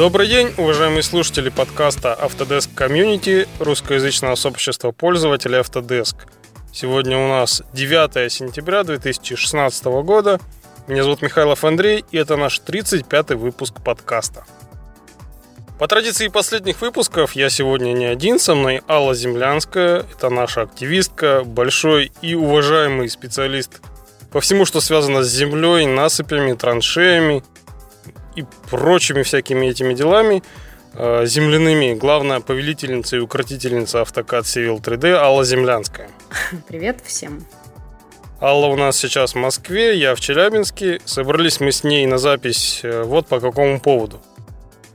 Добрый день, уважаемые слушатели подкаста Autodesk Community русскоязычного сообщества пользователей Autodesk. Сегодня у нас 9 сентября 2016 года. Меня зовут Михайлов Андрей, и это наш 35-й выпуск подкаста. По традиции последних выпусков я сегодня не один, со мной Алла Землянская, это наша активистка, большой и уважаемый специалист по всему, что связано с землей, насыпями, траншеями и прочими всякими этими делами э, земляными. Главная повелительница и укротительница автокад Civil 3D Алла Землянская. Привет всем. Алла у нас сейчас в Москве, я в Челябинске. Собрались мы с ней на запись э, вот по какому поводу.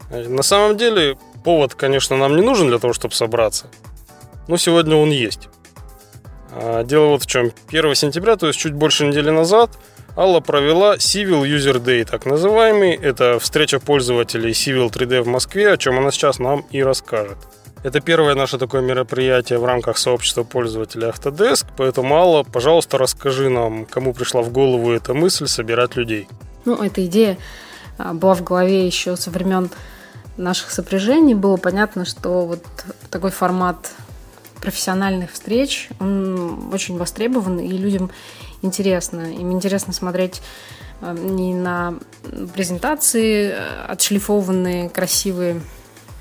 На самом деле, повод, конечно, нам не нужен для того, чтобы собраться. Но сегодня он есть. А, дело вот в чем. 1 сентября, то есть чуть больше недели назад, Алла провела Civil User Day, так называемый. Это встреча пользователей Civil 3D в Москве, о чем она сейчас нам и расскажет. Это первое наше такое мероприятие в рамках сообщества пользователей Autodesk, поэтому, Алла, пожалуйста, расскажи нам, кому пришла в голову эта мысль собирать людей. Ну, эта идея а, была в голове еще со времен наших сопряжений. Было понятно, что вот такой формат профессиональных встреч, он очень востребован, и людям интересно. Им интересно смотреть э, не на презентации э, отшлифованные, красивые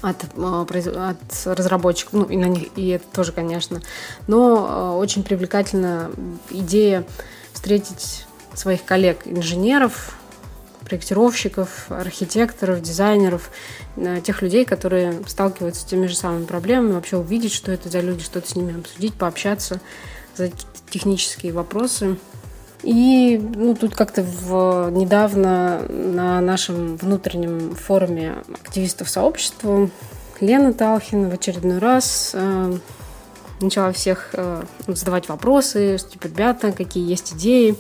от, э, от разработчиков, ну и на них, и это тоже, конечно. Но очень привлекательна идея встретить своих коллег-инженеров, проектировщиков, архитекторов, дизайнеров, тех людей, которые сталкиваются с теми же самыми проблемами, вообще увидеть, что это за люди, что-то с ними обсудить, пообщаться, задать технические вопросы. И ну, тут как-то в, недавно на нашем внутреннем форуме активистов сообщества Лена Талхин в очередной раз э, начала всех э, задавать вопросы, что типа, ребята, какие есть идеи.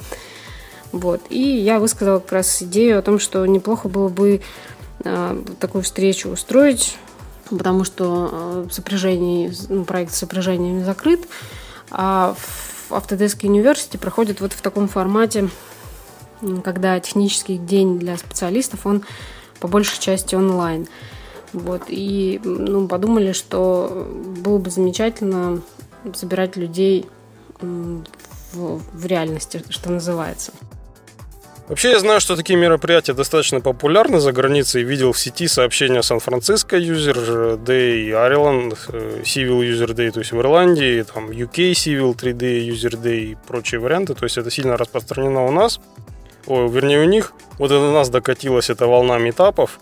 Вот. И я высказала как раз идею о том, что неплохо было бы э, такую встречу устроить, потому что э, сопряжение, ну, проект с сопряжениями закрыт, а в Autodesk University проходит вот в таком формате, когда технический день для специалистов, он по большей части онлайн. Вот. И ну, подумали, что было бы замечательно собирать людей в, в реальности, что называется. Вообще я знаю, что такие мероприятия достаточно популярны за границей. Видел в сети сообщения Сан-Франциско User Day, Ireland Civil User Day, то есть в Ирландии, там UK Civil 3D User Day и прочие варианты. То есть это сильно распространено у нас. Ой, вернее у них. Вот до нас докатилась эта волна метапов.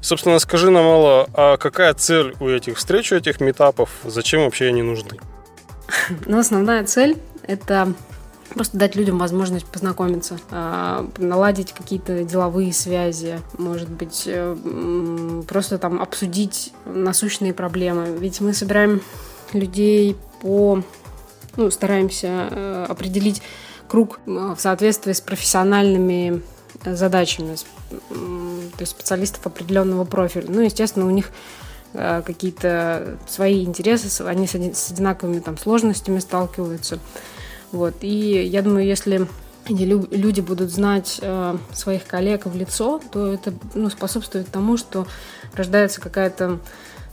Собственно, скажи нам, Алла, а какая цель у этих встреч, у этих метапов? Зачем вообще они нужны? Ну, основная цель – это просто дать людям возможность познакомиться, а, наладить какие-то деловые связи, может быть, э, просто там обсудить насущные проблемы. Ведь мы собираем людей по, ну, стараемся э, определить круг э, в соответствии с профессиональными задачами, то есть специалистов определенного профиля. Ну, естественно, у них какие-то свои интересы, они с одинаковыми там сложностями сталкиваются. Вот. И я думаю, если люди будут знать э, своих коллег в лицо, то это ну, способствует тому, что рождается какая-то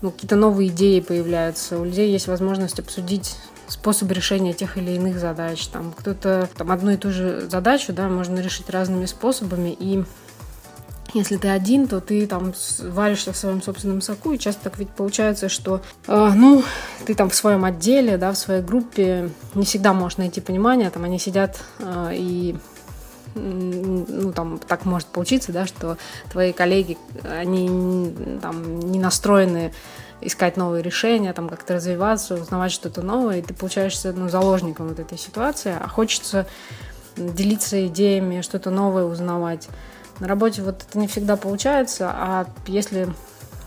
ну, какие-то новые идеи появляются. У людей есть возможность обсудить способы решения тех или иных задач. Там кто-то там одну и ту же задачу, да, можно решить разными способами и если ты один, то ты там варишься в своем собственном соку, и часто так ведь получается, что, э, ну, ты там в своем отделе, да, в своей группе не всегда можешь найти понимание, там они сидят э, и ну, там, так может получиться, да, что твои коллеги, они там не настроены искать новые решения, там как-то развиваться, узнавать что-то новое, и ты получаешься ну, заложником вот этой ситуации, а хочется делиться идеями, что-то новое узнавать. На работе вот это не всегда получается, а если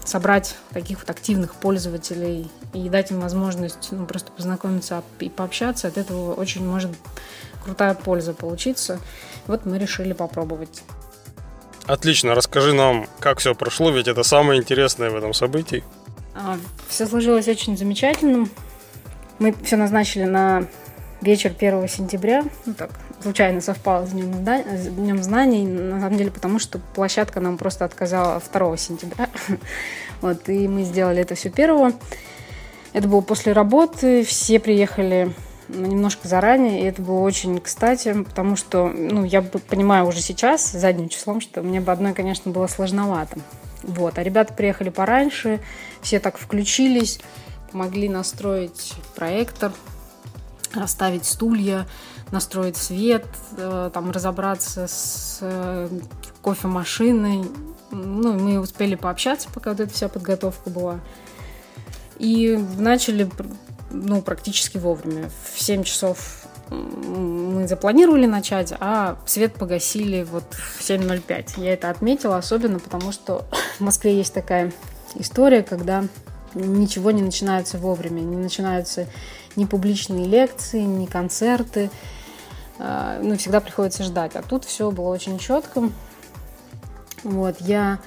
собрать таких вот активных пользователей и дать им возможность ну, просто познакомиться и пообщаться, от этого очень может крутая польза получиться. Вот мы решили попробовать. Отлично, расскажи нам, как все прошло, ведь это самое интересное в этом событии. А, все сложилось очень замечательно. Мы все назначили на вечер 1 сентября, ну так, случайно совпало с днем, с днем знаний, на самом деле потому, что площадка нам просто отказала 2 сентября. Вот, и мы сделали это все первого. Это было после работы, все приехали немножко заранее, и это было очень кстати, потому что, ну, я понимаю уже сейчас, задним числом, что мне бы одной, конечно, было сложновато. Вот, а ребята приехали пораньше, все так включились, помогли настроить проектор, расставить стулья, настроить свет, э, там разобраться с э, кофемашиной. Ну, мы успели пообщаться, пока вот эта вся подготовка была. И начали ну, практически вовремя. В 7 часов мы запланировали начать, а свет погасили вот в 7.05. Я это отметила особенно, потому что в Москве есть такая история, когда ничего не начинается вовремя, не начинаются ни публичные лекции, ни концерты, ну, всегда приходится ждать. А тут все было очень четко. Вот, я,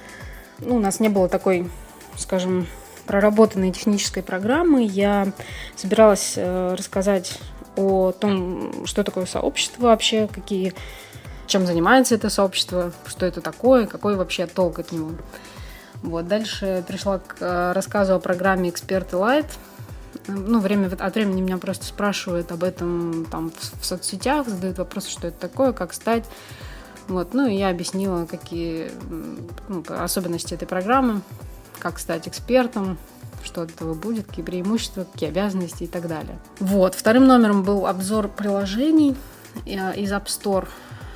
ну, у нас не было такой, скажем, проработанной технической программы. Я собиралась э, рассказать о том, что такое сообщество вообще, какие, чем занимается это сообщество, что это такое, какой вообще толк от него. Вот. Дальше пришла к э, рассказу о программе «Эксперты Лайт». Ну, время от времени меня просто спрашивают об этом там в, в соцсетях, задают вопросы, что это такое, как стать. Вот. Ну, и я объяснила, какие ну, особенности этой программы, как стать экспертом, что от этого будет, какие преимущества, какие обязанности и так далее. Вот. Вторым номером был обзор приложений э, из App Store.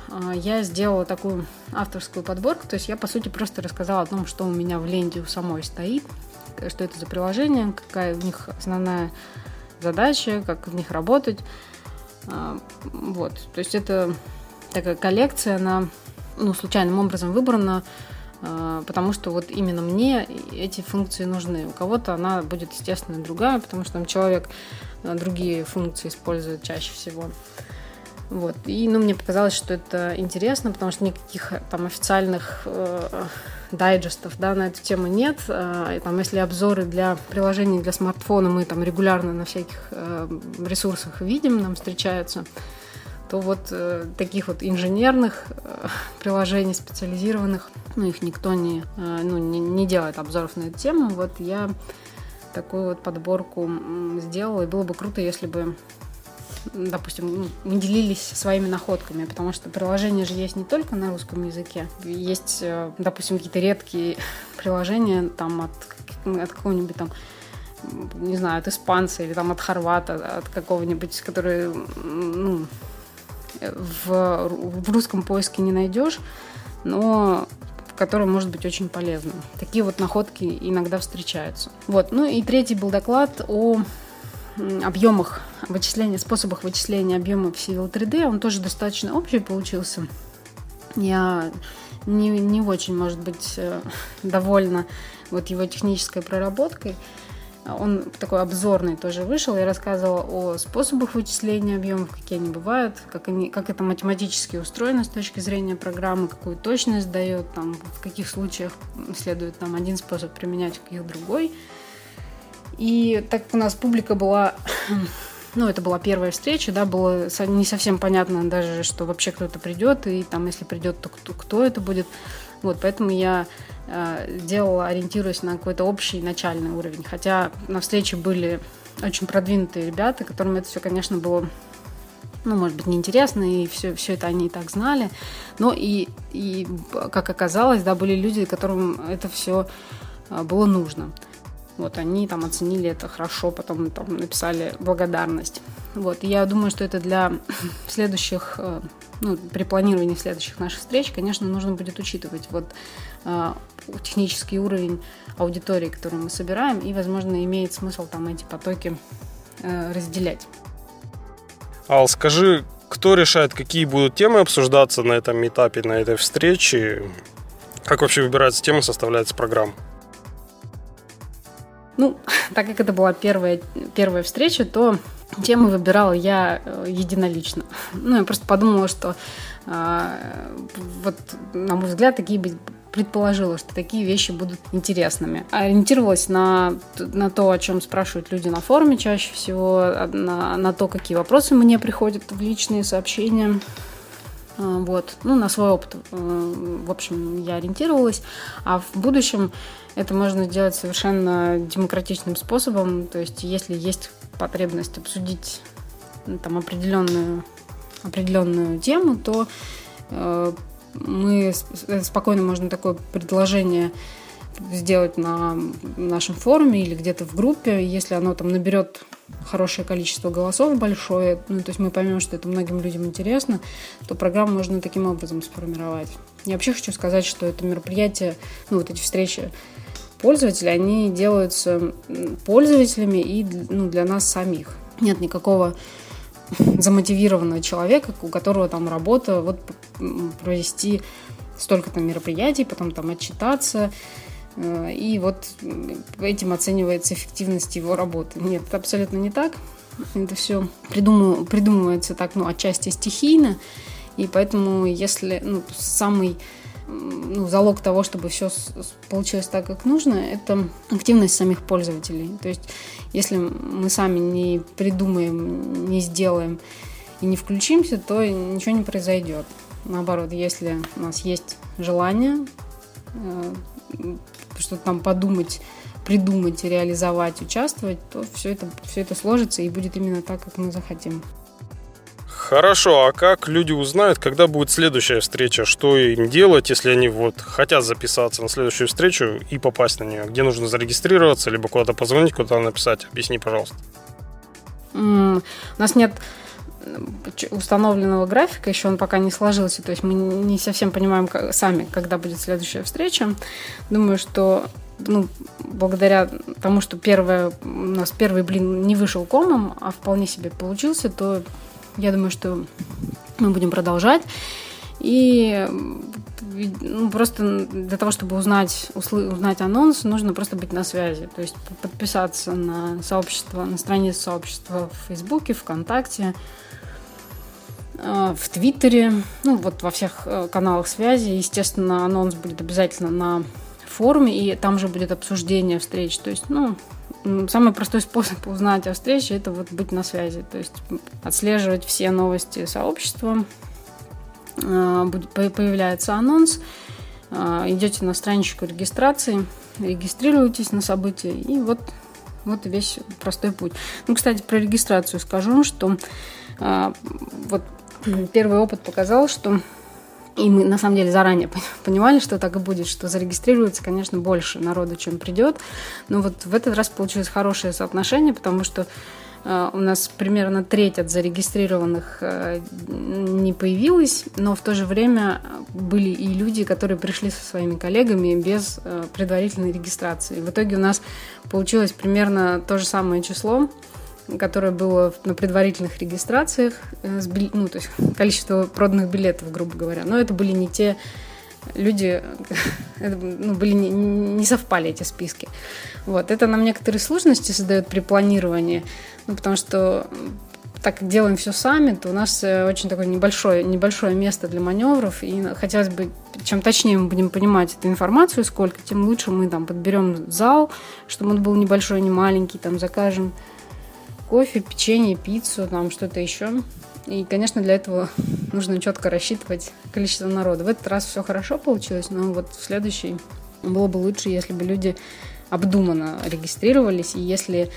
А, я сделала такую авторскую подборку, то есть я, по сути, просто рассказала о том, что у меня в ленте у самой стоит, что это за приложение, какая у них основная задача, как в них работать. А, вот, то есть это такая коллекция, она ну, случайным образом выбрана а, потому что вот именно мне эти функции нужны. У кого-то она будет, естественно, другая, потому что там человек а, другие функции использует чаще всего. Вот. И ну, мне показалось, что это интересно, потому что никаких там официальных э, дайджестов да, на эту тему нет. Э, и, там, если обзоры для приложений для смартфона мы там регулярно на всяких э, ресурсах видим, нам встречаются, то вот э, таких вот инженерных э, приложений специализированных, ну, их никто не, э, ну, не, не делает обзоров на эту тему. Вот я такую вот подборку сделала, и было бы круто, если бы допустим, ну, мы делились своими находками, потому что приложения же есть не только на русском языке. Есть, э, допустим, какие-то редкие приложения там от, от какого-нибудь там не знаю, от испанца или там от хорвата, от какого-нибудь, который ну, в, в русском поиске не найдешь, но который может быть очень полезным. Такие вот находки иногда встречаются. Вот. Ну и третий был доклад о объемах вычисления, способах вычисления объемов Civil 3D. Он тоже достаточно общий получился. Я не, не очень, может быть, э, довольна вот его технической проработкой. Он такой обзорный тоже вышел. Я рассказывала о способах вычисления объемов, какие они бывают, как, они, как это математически устроено с точки зрения программы, какую точность дает, там, в каких случаях следует там, один способ применять, в каких другой. И так как у нас публика была ну, это была первая встреча, да, было не совсем понятно даже, что вообще кто-то придет, и там, если придет, то кто, кто это будет. Вот, поэтому я э, делала, ориентируясь на какой-то общий начальный уровень. Хотя на встрече были очень продвинутые ребята, которым это все, конечно, было ну, может быть, неинтересно, и все, все это они и так знали. Но и, и, как оказалось, да, были люди, которым это все э, было нужно. Вот они там оценили это хорошо, потом там написали благодарность. Вот, я думаю, что это для следующих, э, ну, при планировании следующих наших встреч, конечно, нужно будет учитывать вот э, технический уровень аудитории, которую мы собираем, и, возможно, имеет смысл там эти потоки э, разделять. Ал, скажи, кто решает, какие будут темы обсуждаться на этом этапе, на этой встрече? Как вообще выбирается тема, составляется программа? Ну, так как это была первая, первая встреча, то тему выбирала я э, единолично. Ну, я просто подумала, что э, вот, на мой взгляд, такие предположила, что такие вещи будут интересными. Ориентировалась на, на то, о чем спрашивают люди на форуме чаще всего, на, на то, какие вопросы мне приходят в личные сообщения. А, вот, ну, на свой опыт, э, в общем, я ориентировалась. А в будущем это можно сделать совершенно демократичным способом. То есть, если есть потребность обсудить ну, там определенную, определенную тему, то э, мы спокойно можно такое предложение сделать на нашем форуме или где-то в группе, если оно там наберет хорошее количество голосов большое, ну, то есть мы поймем, что это многим людям интересно, то программу можно таким образом сформировать. Я вообще хочу сказать, что это мероприятие, ну, вот эти встречи пользователей, они делаются пользователями и ну, для нас самих. Нет никакого замотивированного человека, у которого там работа вот провести столько там мероприятий, потом там отчитаться, и вот этим оценивается эффективность его работы. Нет, это абсолютно не так. Это все придумывается, придумывается так, ну, отчасти стихийно, и поэтому если ну, самый ну, залог того, чтобы все получилось так, как нужно, это активность самих пользователей. То есть, если мы сами не придумаем, не сделаем и не включимся, то ничего не произойдет. Наоборот, если у нас есть желание э, что-то там подумать, придумать, реализовать, участвовать, то все это, все это сложится и будет именно так, как мы захотим. Хорошо, а как люди узнают, когда будет следующая встреча? Что им делать, если они вот хотят записаться на следующую встречу и попасть на нее? Где нужно зарегистрироваться, либо куда-то позвонить, куда написать? Объясни, пожалуйста. Mm, у нас нет установленного графика, еще он пока не сложился, то есть мы не совсем понимаем как, сами, когда будет следующая встреча. Думаю, что ну, благодаря тому, что первое, у нас первый блин не вышел комом, а вполне себе получился, то я думаю, что мы будем продолжать. И ну, просто для того, чтобы узнать, услы, узнать анонс, нужно просто быть на связи. То есть подписаться на сообщество, на страницу сообщества в Фейсбуке, ВКонтакте, в Твиттере, ну вот во всех э, каналах связи. Естественно, анонс будет обязательно на форуме, и там же будет обсуждение встреч. То есть, ну, самый простой способ узнать о встрече это вот быть на связи, то есть отслеживать все новости сообщества. А, появляется анонс, идете на страничку регистрации, регистрируетесь на события, и вот, вот весь простой путь. Ну, кстати, про регистрацию скажу, что вот первый опыт показал, что и мы, на самом деле, заранее понимали, что так и будет, что зарегистрируется, конечно, больше народу, чем придет. Но вот в этот раз получилось хорошее соотношение, потому что э, у нас примерно треть от зарегистрированных э, не появилась, но в то же время были и люди, которые пришли со своими коллегами без э, предварительной регистрации. В итоге у нас получилось примерно то же самое число, которое было на предварительных регистрациях, э, ну, то есть количество проданных билетов, грубо говоря. Но это были не те люди, ну, были не, не совпали эти списки. Вот. Это нам некоторые сложности создает при планировании, ну, потому что так как делаем все сами, то у нас э, очень такое небольшое, небольшое место для маневров, и хотелось бы, чем точнее мы будем понимать эту информацию, сколько, тем лучше мы там подберем зал, чтобы он был небольшой, не маленький, там закажем кофе, печенье, пиццу, там что-то еще. И, конечно, для этого нужно четко рассчитывать количество народа. В этот раз все хорошо получилось, но вот в следующий было бы лучше, если бы люди обдуманно регистрировались, и если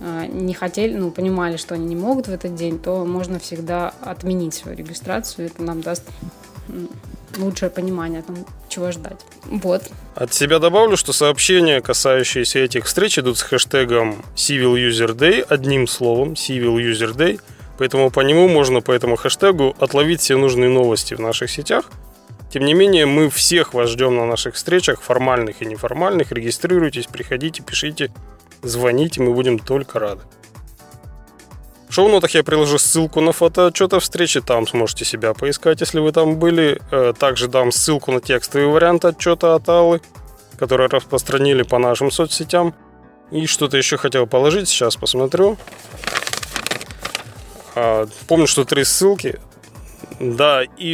э, не хотели, ну, понимали, что они не могут в этот день, то можно всегда отменить свою регистрацию. Это нам даст лучшее понимание, там, чего ждать. Вот. От себя добавлю, что сообщения, касающиеся этих встреч, идут с хэштегом Civil User Day, одним словом, Civil User Day, поэтому по нему можно по этому хэштегу отловить все нужные новости в наших сетях. Тем не менее, мы всех вас ждем на наших встречах, формальных и неформальных. Регистрируйтесь, приходите, пишите, звоните, мы будем только рады. В шоу-нотах я приложу ссылку на фотоотчет о встрече, там сможете себя поискать, если вы там были. Э, также дам ссылку на текстовый вариант отчета от Аллы, который распространили по нашим соцсетям. И что-то еще хотел положить, сейчас посмотрю. А, помню, что три ссылки. Да, и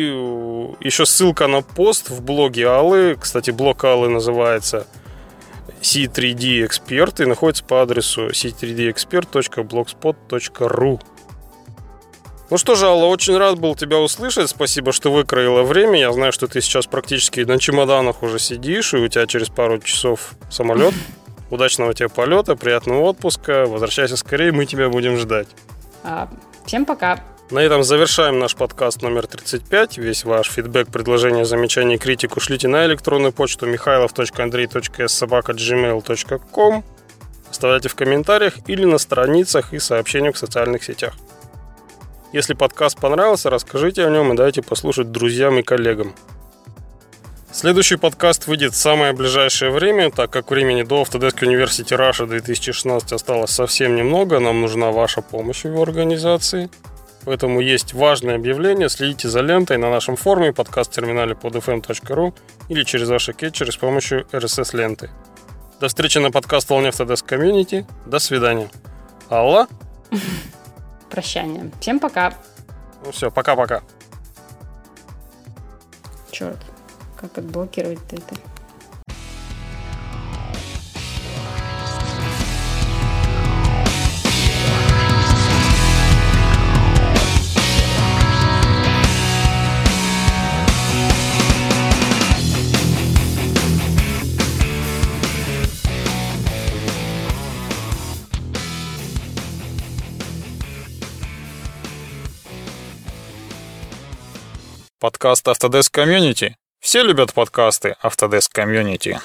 еще ссылка на пост в блоге Аллы. Кстати, блог Аллы называется C3D Expert и находится по адресу c3dexpert.blogspot.ru. Ну что же, Алла, очень рад был тебя услышать. Спасибо, что выкроила время. Я знаю, что ты сейчас практически на чемоданах уже сидишь, и у тебя через пару часов самолет. Удачного тебе полета, приятного отпуска. Возвращайся скорее, мы тебя будем ждать. А, всем пока. На этом завершаем наш подкаст номер 35. Весь ваш фидбэк, предложения, замечания критику шлите на электронную почту михайлов.андрей.собака.gmail.com Оставляйте в комментариях или на страницах и сообщениях в социальных сетях. Если подкаст понравился, расскажите о нем и дайте послушать друзьям и коллегам. Следующий подкаст выйдет в самое ближайшее время, так как времени до Autodesk University Russia 2016 осталось совсем немного, нам нужна ваша помощь в его организации. Поэтому есть важное объявление, следите за лентой на нашем форуме подкаст-терминале podfm.ru или через ваши кетчеры с помощью RSS-ленты. До встречи на подкаст Волне Autodesk Community. До свидания. Алла? Прощание. Всем пока. Ну все, пока-пока. Черт. Как отблокировать-то это? Подкаст Autodesk Community. Все любят подкасты Autodesk Community.